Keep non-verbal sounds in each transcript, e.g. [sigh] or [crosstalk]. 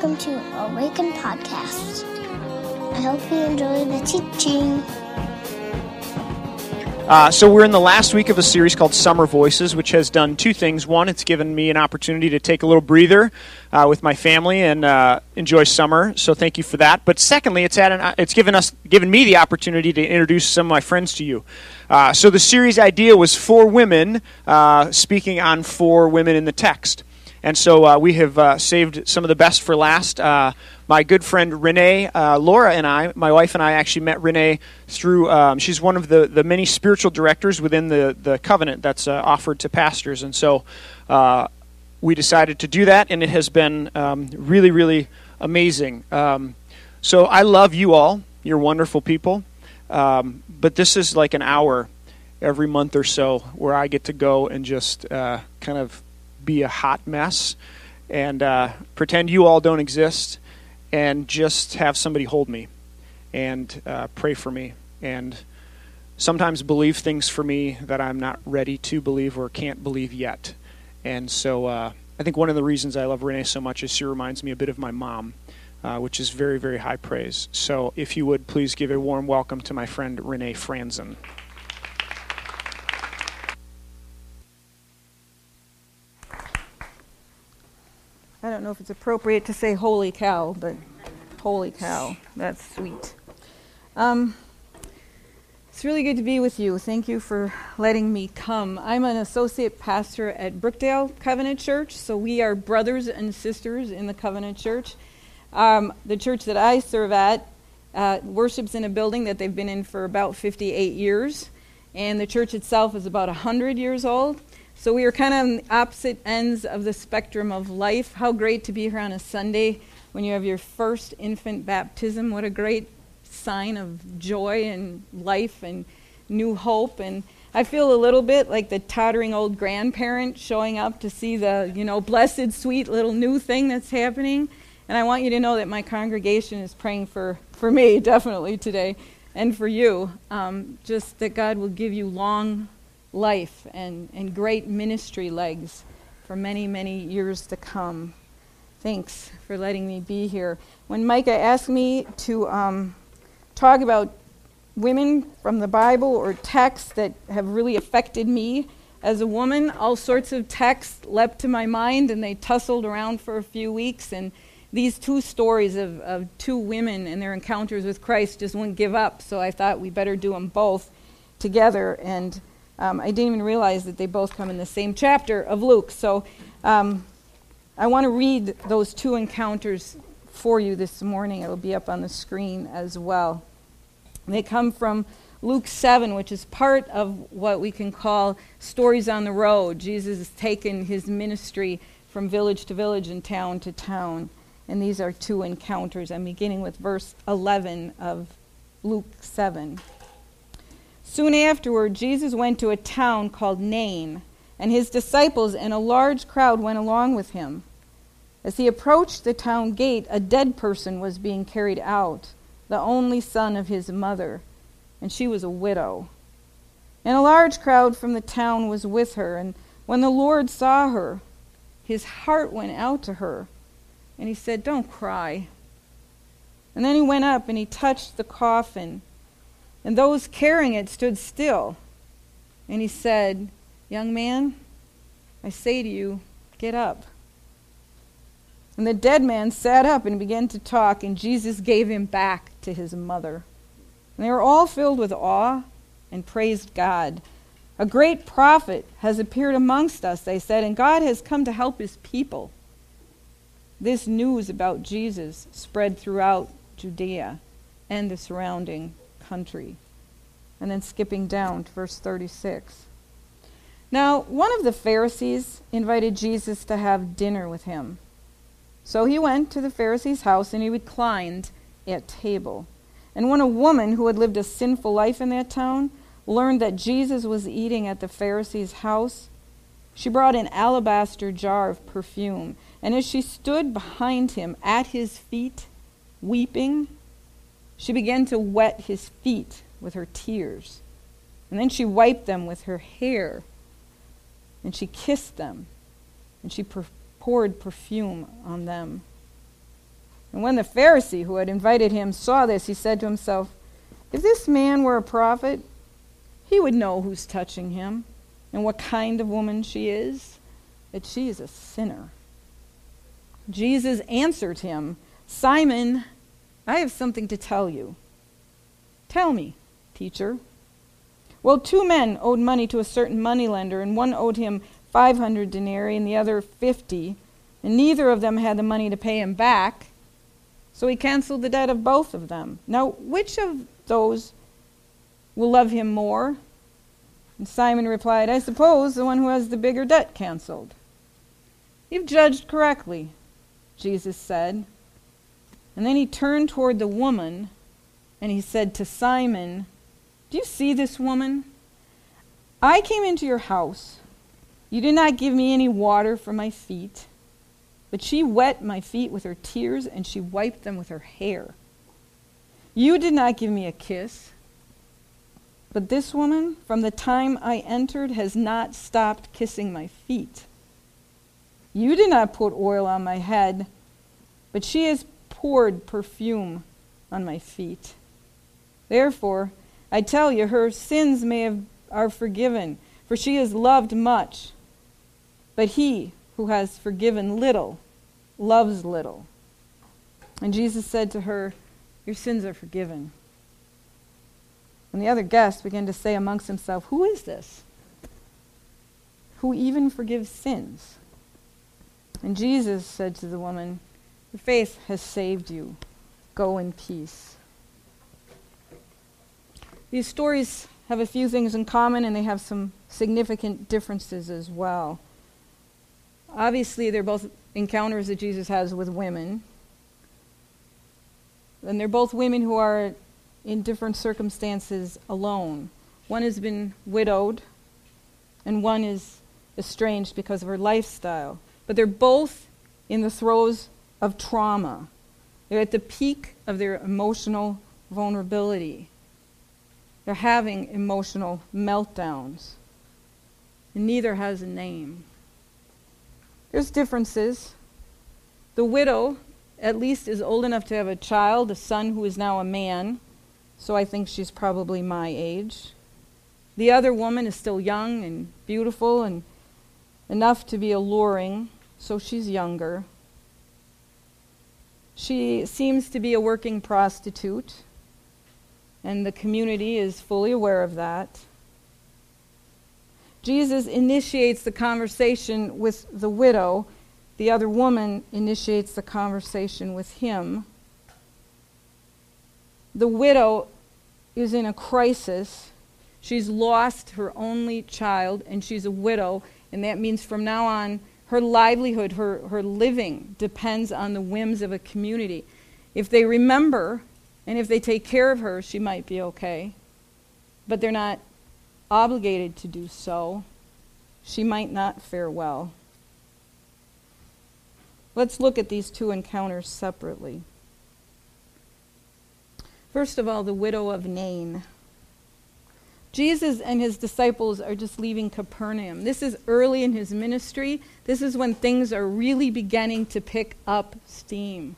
welcome to Awaken Podcast. I hope you enjoy the teaching. Uh, so we're in the last week of a series called Summer Voices, which has done two things. One, it's given me an opportunity to take a little breather uh, with my family and uh, enjoy summer. So thank you for that. But secondly, it's had an, it's given us given me the opportunity to introduce some of my friends to you. Uh, so the series idea was four women uh, speaking on four women in the text. And so uh, we have uh, saved some of the best for last. Uh, my good friend Renee, uh, Laura, and I, my wife and I actually met Renee through, um, she's one of the, the many spiritual directors within the, the covenant that's uh, offered to pastors. And so uh, we decided to do that, and it has been um, really, really amazing. Um, so I love you all. You're wonderful people. Um, but this is like an hour every month or so where I get to go and just kind of be a hot mess and uh, pretend you all don't exist and just have somebody hold me and uh, pray for me and sometimes believe things for me that I'm not ready to believe or can't believe yet. And so uh, I think one of the reasons I love Renee so much is she reminds me a bit of my mom, uh, which is very, very high praise. So if you would please give a warm welcome to my friend Renee Franzen. I don't know if it's appropriate to say holy cow, but holy cow, that's sweet. Um, it's really good to be with you. Thank you for letting me come. I'm an associate pastor at Brookdale Covenant Church, so we are brothers and sisters in the Covenant Church. Um, the church that I serve at uh, worships in a building that they've been in for about 58 years, and the church itself is about 100 years old. So we are kind of on the opposite ends of the spectrum of life. How great to be here on a Sunday when you have your first infant baptism. What a great sign of joy and life and new hope. And I feel a little bit like the tottering old grandparent showing up to see the, you know, blessed, sweet little new thing that's happening. And I want you to know that my congregation is praying for, for me, [laughs] definitely today, and for you. Um, just that God will give you long life and, and great ministry legs for many, many years to come. Thanks for letting me be here. When Micah asked me to um, talk about women from the Bible or texts that have really affected me as a woman, all sorts of texts leapt to my mind and they tussled around for a few weeks. And these two stories of, of two women and their encounters with Christ just wouldn't give up. So I thought we better do them both together. And um, I didn't even realize that they both come in the same chapter of Luke. So um, I want to read those two encounters for you this morning. It'll be up on the screen as well. They come from Luke 7, which is part of what we can call stories on the road. Jesus has taken his ministry from village to village and town to town. And these are two encounters. I'm beginning with verse 11 of Luke 7. Soon afterward, Jesus went to a town called Nain, and his disciples and a large crowd went along with him. As he approached the town gate, a dead person was being carried out, the only son of his mother, and she was a widow. And a large crowd from the town was with her, and when the Lord saw her, his heart went out to her, and he said, Don't cry. And then he went up and he touched the coffin and those carrying it stood still. And he said, Young man, I say to you, get up. And the dead man sat up and began to talk, and Jesus gave him back to his mother. And they were all filled with awe and praised God. A great prophet has appeared amongst us, they said, and God has come to help his people. This news about Jesus spread throughout Judea and the surrounding country. And then skipping down to verse 36. Now, one of the Pharisees invited Jesus to have dinner with him. So he went to the Pharisee's house and he reclined at table. And when a woman who had lived a sinful life in that town learned that Jesus was eating at the Pharisee's house, she brought an alabaster jar of perfume. And as she stood behind him at his feet, weeping, she began to wet his feet with her tears. And then she wiped them with her hair. And she kissed them. And she per- poured perfume on them. And when the Pharisee who had invited him saw this, he said to himself, If this man were a prophet, he would know who's touching him and what kind of woman she is, that she is a sinner. Jesus answered him, Simon, I have something to tell you. Tell me, teacher. Well, two men owed money to a certain moneylender, and one owed him 500 denarii and the other 50, and neither of them had the money to pay him back. So he canceled the debt of both of them. Now, which of those will love him more? And Simon replied, I suppose the one who has the bigger debt canceled. You've judged correctly, Jesus said. And then he turned toward the woman and he said to Simon, Do you see this woman? I came into your house. You did not give me any water for my feet, but she wet my feet with her tears and she wiped them with her hair. You did not give me a kiss, but this woman, from the time I entered, has not stopped kissing my feet. You did not put oil on my head, but she has poured perfume on my feet. Therefore, I tell you, her sins may have, are forgiven, for she has loved much. But he who has forgiven little loves little. And Jesus said to her, Your sins are forgiven. And the other guests began to say amongst themselves, Who is this? Who even forgives sins? And Jesus said to the woman, Your faith has saved you. Go in peace. These stories have a few things in common and they have some significant differences as well. Obviously, they're both encounters that Jesus has with women. And they're both women who are in different circumstances alone. One has been widowed, and one is estranged because of her lifestyle. But they're both in the throes of trauma. They're at the peak of their emotional vulnerability. They're having emotional meltdowns. And neither has a name. There's differences. The widow, at least, is old enough to have a child, a son who is now a man, so I think she's probably my age. The other woman is still young and beautiful and enough to be alluring, so she's younger. She seems to be a working prostitute and the community is fully aware of that. Jesus initiates the conversation with the widow. The other woman initiates the conversation with him. The widow is in a crisis. She's lost her only child, and she's a widow, and that means from now on, her livelihood, her, her living, depends on the whims of a community. If they remember and if they take care of her, she might be okay. But they're not obligated to do so. She might not fare well. Let's look at these two encounters separately. First of all, the widow of Nain. Jesus and his disciples are just leaving Capernaum. This is early in his ministry. This is when things are really beginning to pick up steam.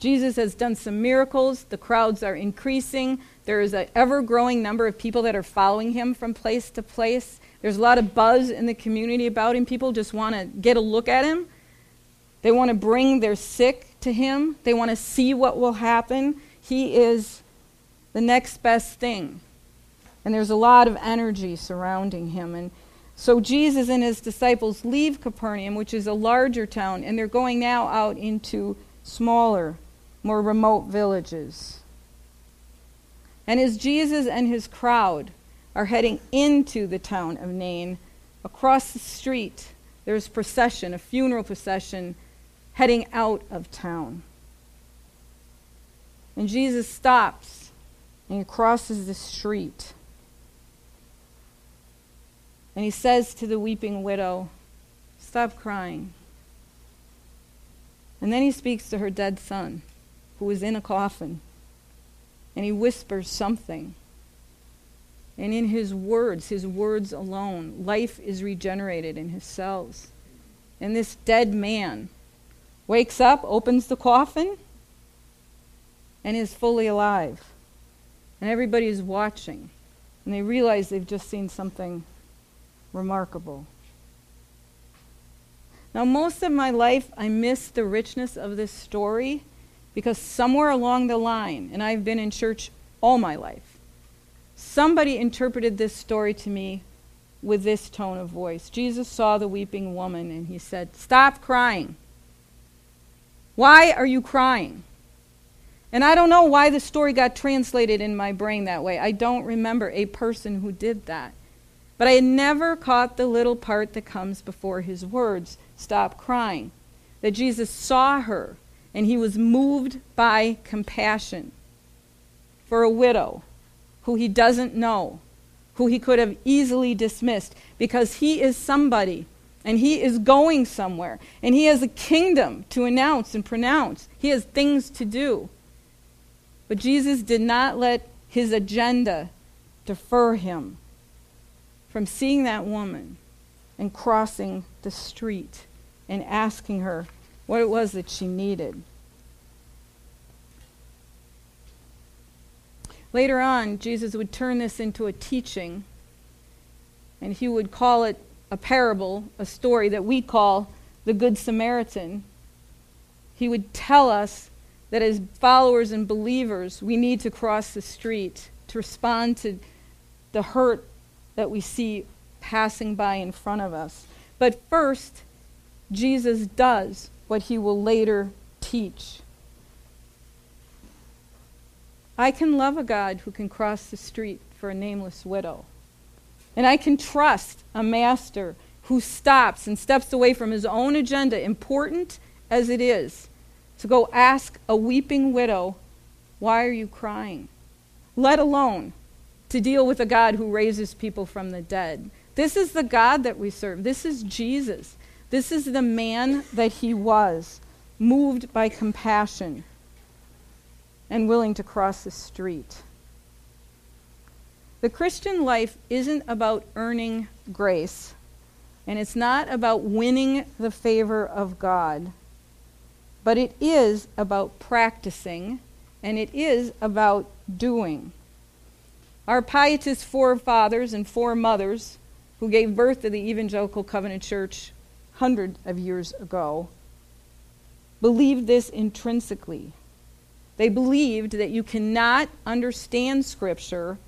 Jesus has done some miracles. The crowds are increasing. There is an ever growing number of people that are following him from place to place. There's a lot of buzz in the community about him. People just want to get a look at him. They want to bring their sick to him, they want to see what will happen. He is the next best thing. And there's a lot of energy surrounding him. And so Jesus and his disciples leave Capernaum, which is a larger town, and they're going now out into smaller more remote villages. And as Jesus and his crowd are heading into the town of Nain, across the street there's a procession, a funeral procession, heading out of town. And Jesus stops and crosses the street. And he says to the weeping widow, Stop crying. And then he speaks to her dead son who is in a coffin. And he whispers something. And in his words, his words alone, life is regenerated in his cells. And this dead man wakes up, opens the coffin, and is fully alive. And everybody is watching. And they realize they've just seen something remarkable. Now, most of my life, I missed the richness of this story because somewhere along the line, and I've been in church all my life, somebody interpreted this story to me with this tone of voice. Jesus saw the weeping woman and he said, Stop crying. Why are you crying? And I don't know why the story got translated in my brain that way. I don't remember a person who did that. But I had never caught the little part that comes before his words stop crying. That Jesus saw her and he was moved by compassion for a widow who he doesn't know, who he could have easily dismissed because he is somebody and he is going somewhere and he has a kingdom to announce and pronounce. He has things to do. But Jesus did not let his agenda defer him from seeing that woman and crossing the street and asking her what it was that she needed. Later on, Jesus would turn this into a teaching, and he would call it a parable, a story that we call the Good Samaritan. He would tell us that as followers and believers, we need to cross the street to respond to the hurt that we see passing by in front of us. But first, Jesus does what he will later teach. I can love a God who can cross the street for a nameless widow. And I can trust a master who stops and steps away from his own agenda, important as it is, to go ask a weeping widow, Why are you crying? Let alone to deal with a God who raises people from the dead. This is the God that we serve. This is Jesus. This is the man that he was, moved by compassion and willing to cross the street. The Christian life isn't about earning grace, and it's not about winning the favor of God, but it is about practicing, and it is about doing. Our pietist forefathers and foremothers, who gave birth to the Evangelical Covenant Church hundreds of years ago, believed this intrinsically. They believed that you cannot understand Scripture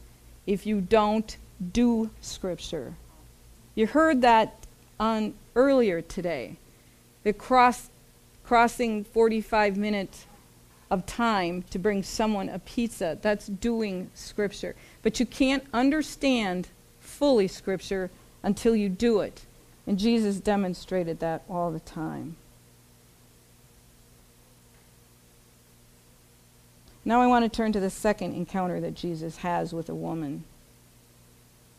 if you don't do Scripture. You heard that on earlier today. The cross, crossing 45 minutes of time to bring someone a pizza. That's doing Scripture. But you can't understand fully Scripture until you do it. And Jesus demonstrated that all the time. Now I want to turn to the second encounter that Jesus has with a woman.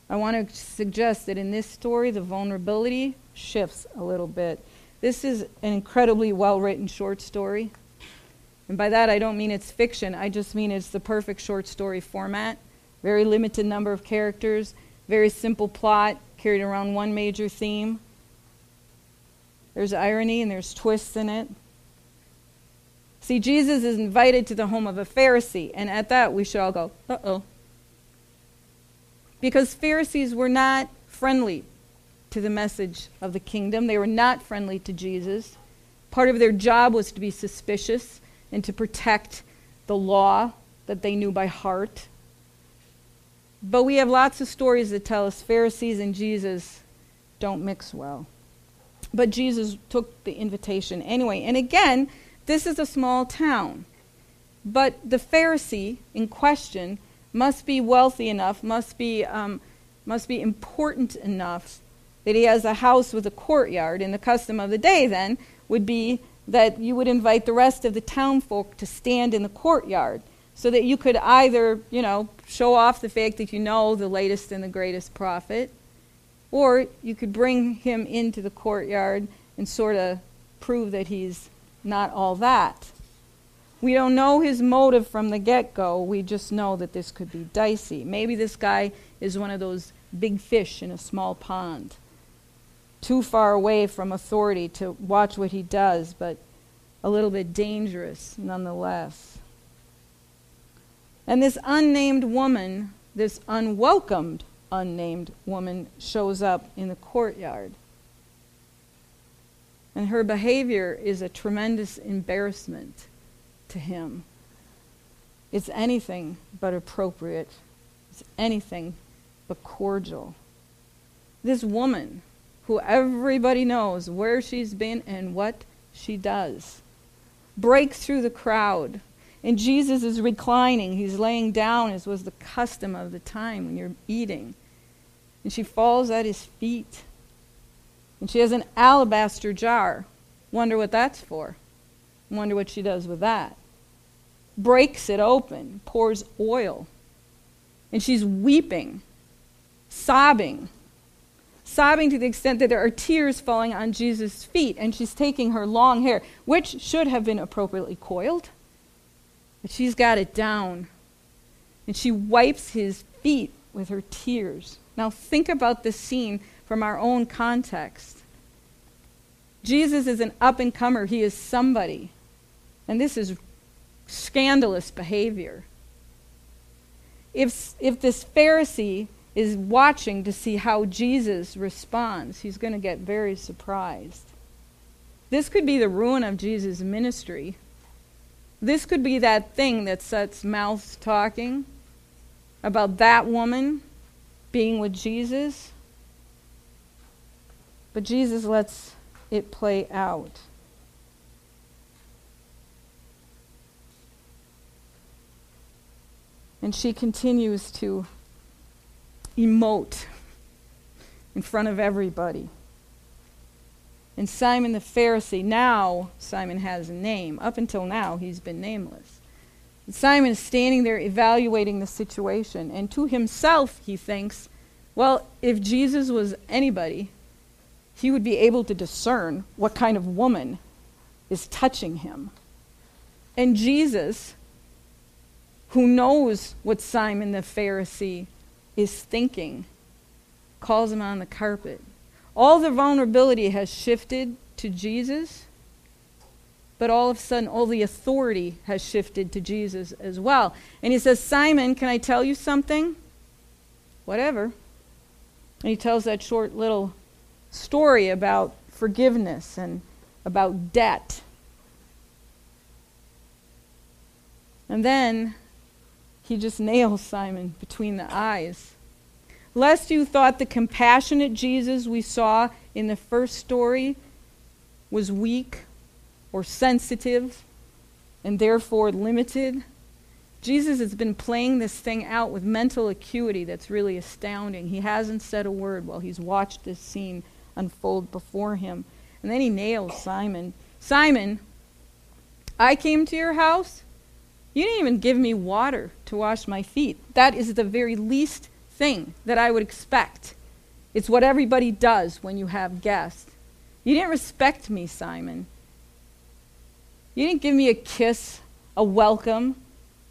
I want to suggest that in this story, the vulnerability shifts a little bit. This is an incredibly well written short story. And by that, I don't mean it's fiction, I just mean it's the perfect short story format. Very limited number of characters, very simple plot, carried around one major theme. There's irony and there's twists in it. See, Jesus is invited to the home of a Pharisee, and at that we should all go, uh oh. Because Pharisees were not friendly to the message of the kingdom, they were not friendly to Jesus. Part of their job was to be suspicious and to protect the law that they knew by heart. But we have lots of stories that tell us Pharisees and Jesus don't mix well. But Jesus took the invitation anyway. And again, this is a small town. But the Pharisee in question must be wealthy enough, must be, um, must be important enough that he has a house with a courtyard. And the custom of the day then would be that you would invite the rest of the town folk to stand in the courtyard so that you could either, you know, show off the fact that you know the latest and the greatest prophet, or you could bring him into the courtyard and sort of prove that he's not all that. We don't know his motive from the get go. We just know that this could be dicey. Maybe this guy is one of those big fish in a small pond too far away from authority to watch what he does, but a little bit dangerous nonetheless. And this unnamed woman, this unwelcomed unnamed woman, shows up in the courtyard. And her behavior is a tremendous embarrassment to him. It's anything but appropriate, it's anything but cordial. This woman, who everybody knows where she's been and what she does, breaks through the crowd. And Jesus is reclining. He's laying down, as was the custom of the time when you're eating. And she falls at his feet. And she has an alabaster jar. Wonder what that's for. Wonder what she does with that. Breaks it open, pours oil. And she's weeping, sobbing sobbing to the extent that there are tears falling on Jesus' feet, and she's taking her long hair, which should have been appropriately coiled, but she's got it down. And she wipes his feet with her tears. Now, think about this scene from our own context. Jesus is an up and comer, he is somebody. And this is scandalous behavior. If, if this Pharisee is watching to see how Jesus responds, he's going to get very surprised. This could be the ruin of Jesus' ministry. This could be that thing that sets mouths talking about that woman being with Jesus. But Jesus lets it play out. And she continues to emote in front of everybody. And Simon the Pharisee, now Simon has a name. Up until now, he's been nameless. And Simon is standing there evaluating the situation. And to himself, he thinks, well, if Jesus was anybody, he would be able to discern what kind of woman is touching him. And Jesus, who knows what Simon the Pharisee is thinking calls him on the carpet. All the vulnerability has shifted to Jesus, but all of a sudden, all the authority has shifted to Jesus as well. And he says, Simon, can I tell you something? Whatever. And he tells that short little story about forgiveness and about debt. And then he just nails Simon between the eyes. Lest you thought the compassionate Jesus we saw in the first story was weak or sensitive and therefore limited. Jesus has been playing this thing out with mental acuity that's really astounding. He hasn't said a word while he's watched this scene unfold before him. And then he nails Simon. Simon, I came to your house you didn't even give me water to wash my feet. That is the very least thing that I would expect. It's what everybody does when you have guests. You didn't respect me, Simon. You didn't give me a kiss, a welcome.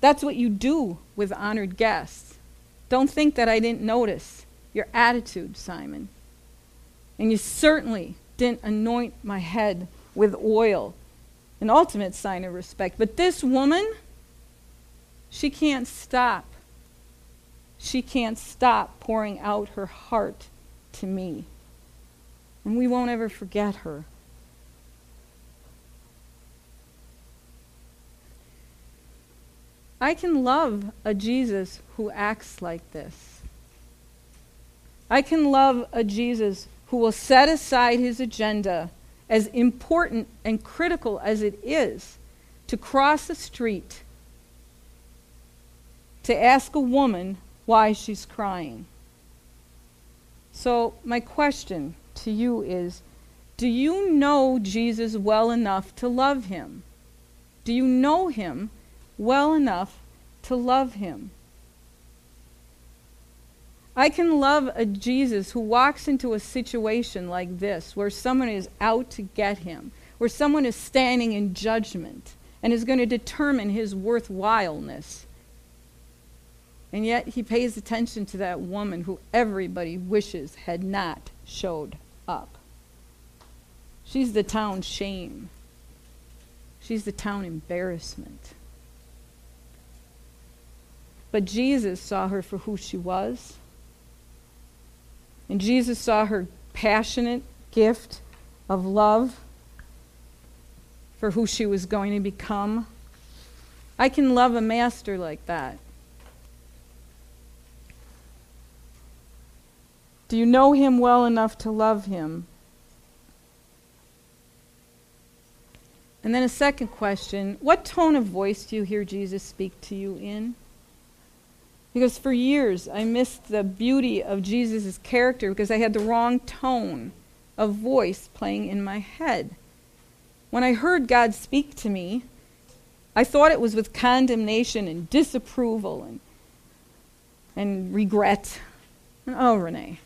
That's what you do with honored guests. Don't think that I didn't notice your attitude, Simon. And you certainly didn't anoint my head with oil, an ultimate sign of respect. But this woman, she can't stop. She can't stop pouring out her heart to me. And we won't ever forget her. I can love a Jesus who acts like this. I can love a Jesus who will set aside his agenda, as important and critical as it is, to cross a street to ask a woman why she's crying. So, my question to you is Do you know Jesus well enough to love him? Do you know him well enough to love him? I can love a Jesus who walks into a situation like this, where someone is out to get him, where someone is standing in judgment and is going to determine his worthwhileness. And yet he pays attention to that woman who everybody wishes had not showed up. She's the town shame. She's the town embarrassment. But Jesus saw her for who she was. And Jesus saw her passionate gift of love for who she was going to become. I can love a master like that. Do you know him well enough to love him? And then a second question What tone of voice do you hear Jesus speak to you in? Because for years I missed the beauty of Jesus' character because I had the wrong tone of voice playing in my head. When I heard God speak to me, I thought it was with condemnation and disapproval and, and regret. And oh, Renee,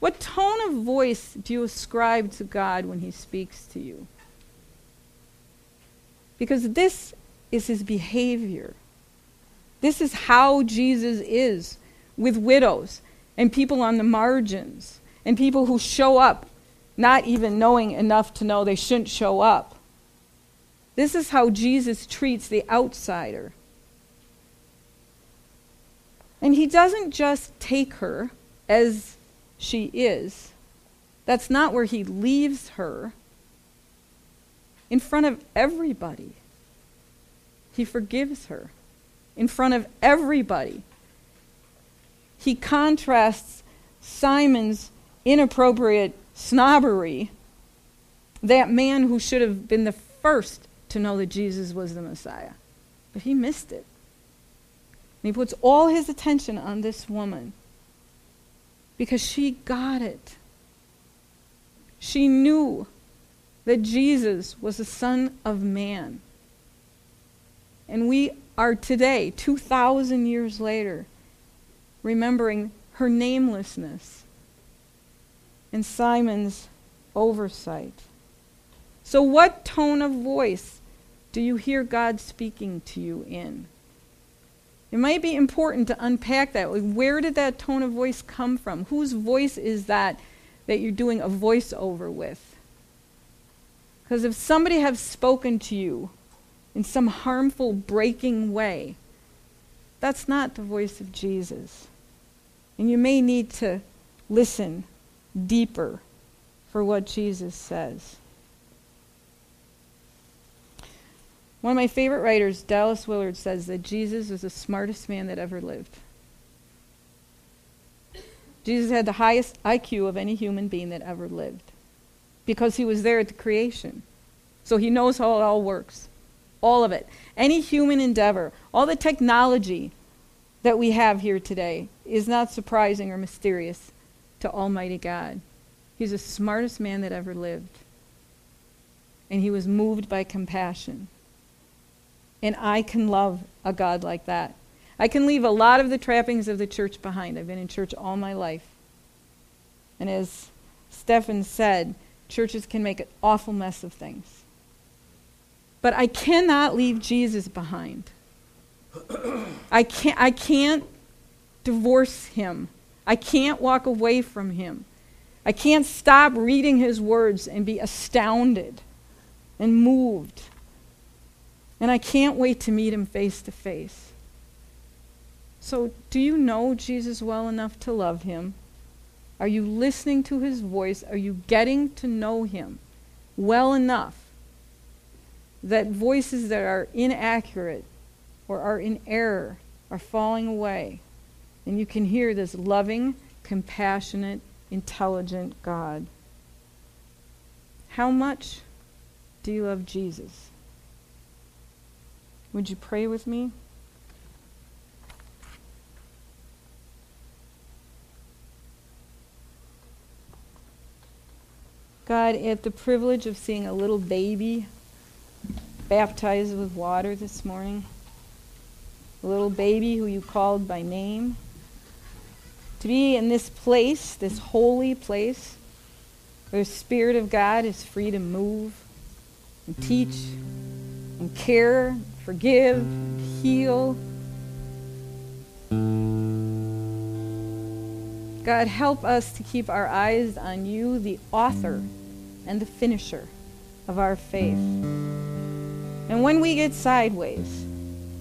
what tone of voice do you ascribe to God when He speaks to you? Because this is His behavior. This is how Jesus is with widows and people on the margins and people who show up not even knowing enough to know they shouldn't show up. This is how Jesus treats the outsider. And he doesn't just take her as she is. That's not where he leaves her. In front of everybody, he forgives her in front of everybody. He contrasts Simon's inappropriate snobbery, that man who should have been the first to know that Jesus was the Messiah. But he missed it. And he puts all his attention on this woman because she got it. She knew that Jesus was the Son of Man. And we are today, 2,000 years later, remembering her namelessness and Simon's oversight. So, what tone of voice do you hear God speaking to you in? It might be important to unpack that. Where did that tone of voice come from? Whose voice is that that you're doing a voiceover with? Because if somebody has spoken to you in some harmful, breaking way. That's not the voice of Jesus. And you may need to listen deeper for what Jesus says. One of my favorite writers, Dallas Willard, says that Jesus was the smartest man that ever lived. Jesus had the highest IQ of any human being that ever lived because he was there at the creation. So he knows how it all works. All of it. Any human endeavor, all the technology that we have here today is not surprising or mysterious to Almighty God. He's the smartest man that ever lived. And he was moved by compassion. And I can love a God like that. I can leave a lot of the trappings of the church behind. I've been in church all my life. And as Stefan said, churches can make an awful mess of things. But I cannot leave Jesus behind. [clears throat] I can't, I can't divorce him. I can't walk away from him. I can't stop reading his words and be astounded and moved. And I can't wait to meet him face to face. So, do you know Jesus well enough to love him? Are you listening to his voice? Are you getting to know him well enough that voices that are inaccurate or are in error are falling away. And you can hear this loving, compassionate, intelligent God. How much do you love Jesus? Would you pray with me? God, at the privilege of seeing a little baby baptized with water this morning. A little baby who you called by name. To be in this place, this holy place, where the Spirit of God is free to move and teach and care, forgive, heal. God, help us to keep our eyes on you, the author and the finisher of our faith. And when we get sideways,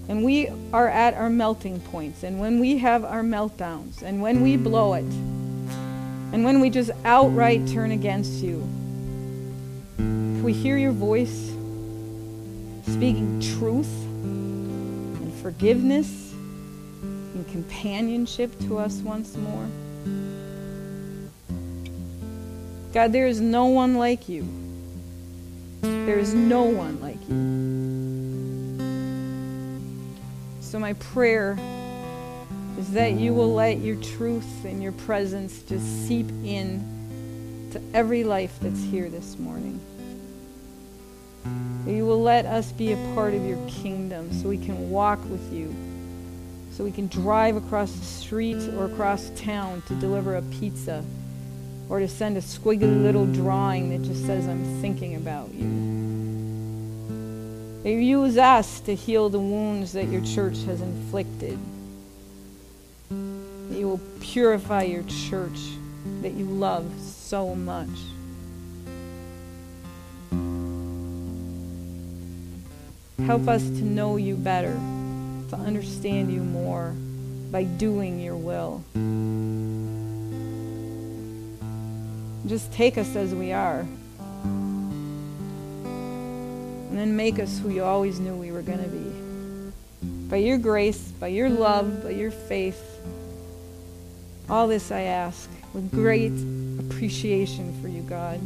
and we are at our melting points, and when we have our meltdowns, and when we blow it, and when we just outright turn against you, if we hear your voice speaking truth forgiveness and companionship to us once more. God, there is no one like you. There is no one like you. So, my prayer is that you will let your truth and your presence just seep in to every life that's here this morning. Let us be a part of your kingdom so we can walk with you, so we can drive across the street or across town to deliver a pizza or to send a squiggly little drawing that just says, I'm thinking about you. You use us to heal the wounds that your church has inflicted. That you will purify your church that you love so much. Help us to know you better, to understand you more by doing your will. Just take us as we are. And then make us who you always knew we were going to be. By your grace, by your love, by your faith. All this I ask with great appreciation for you, God.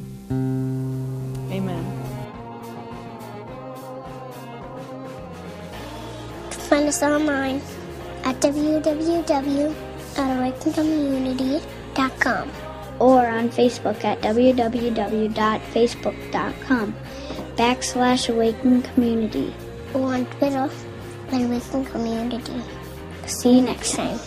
Us online at www.awakencommunity.com or on Facebook at www.facebook.com backslash awaken community or on Twitter at awaken community. See you next time.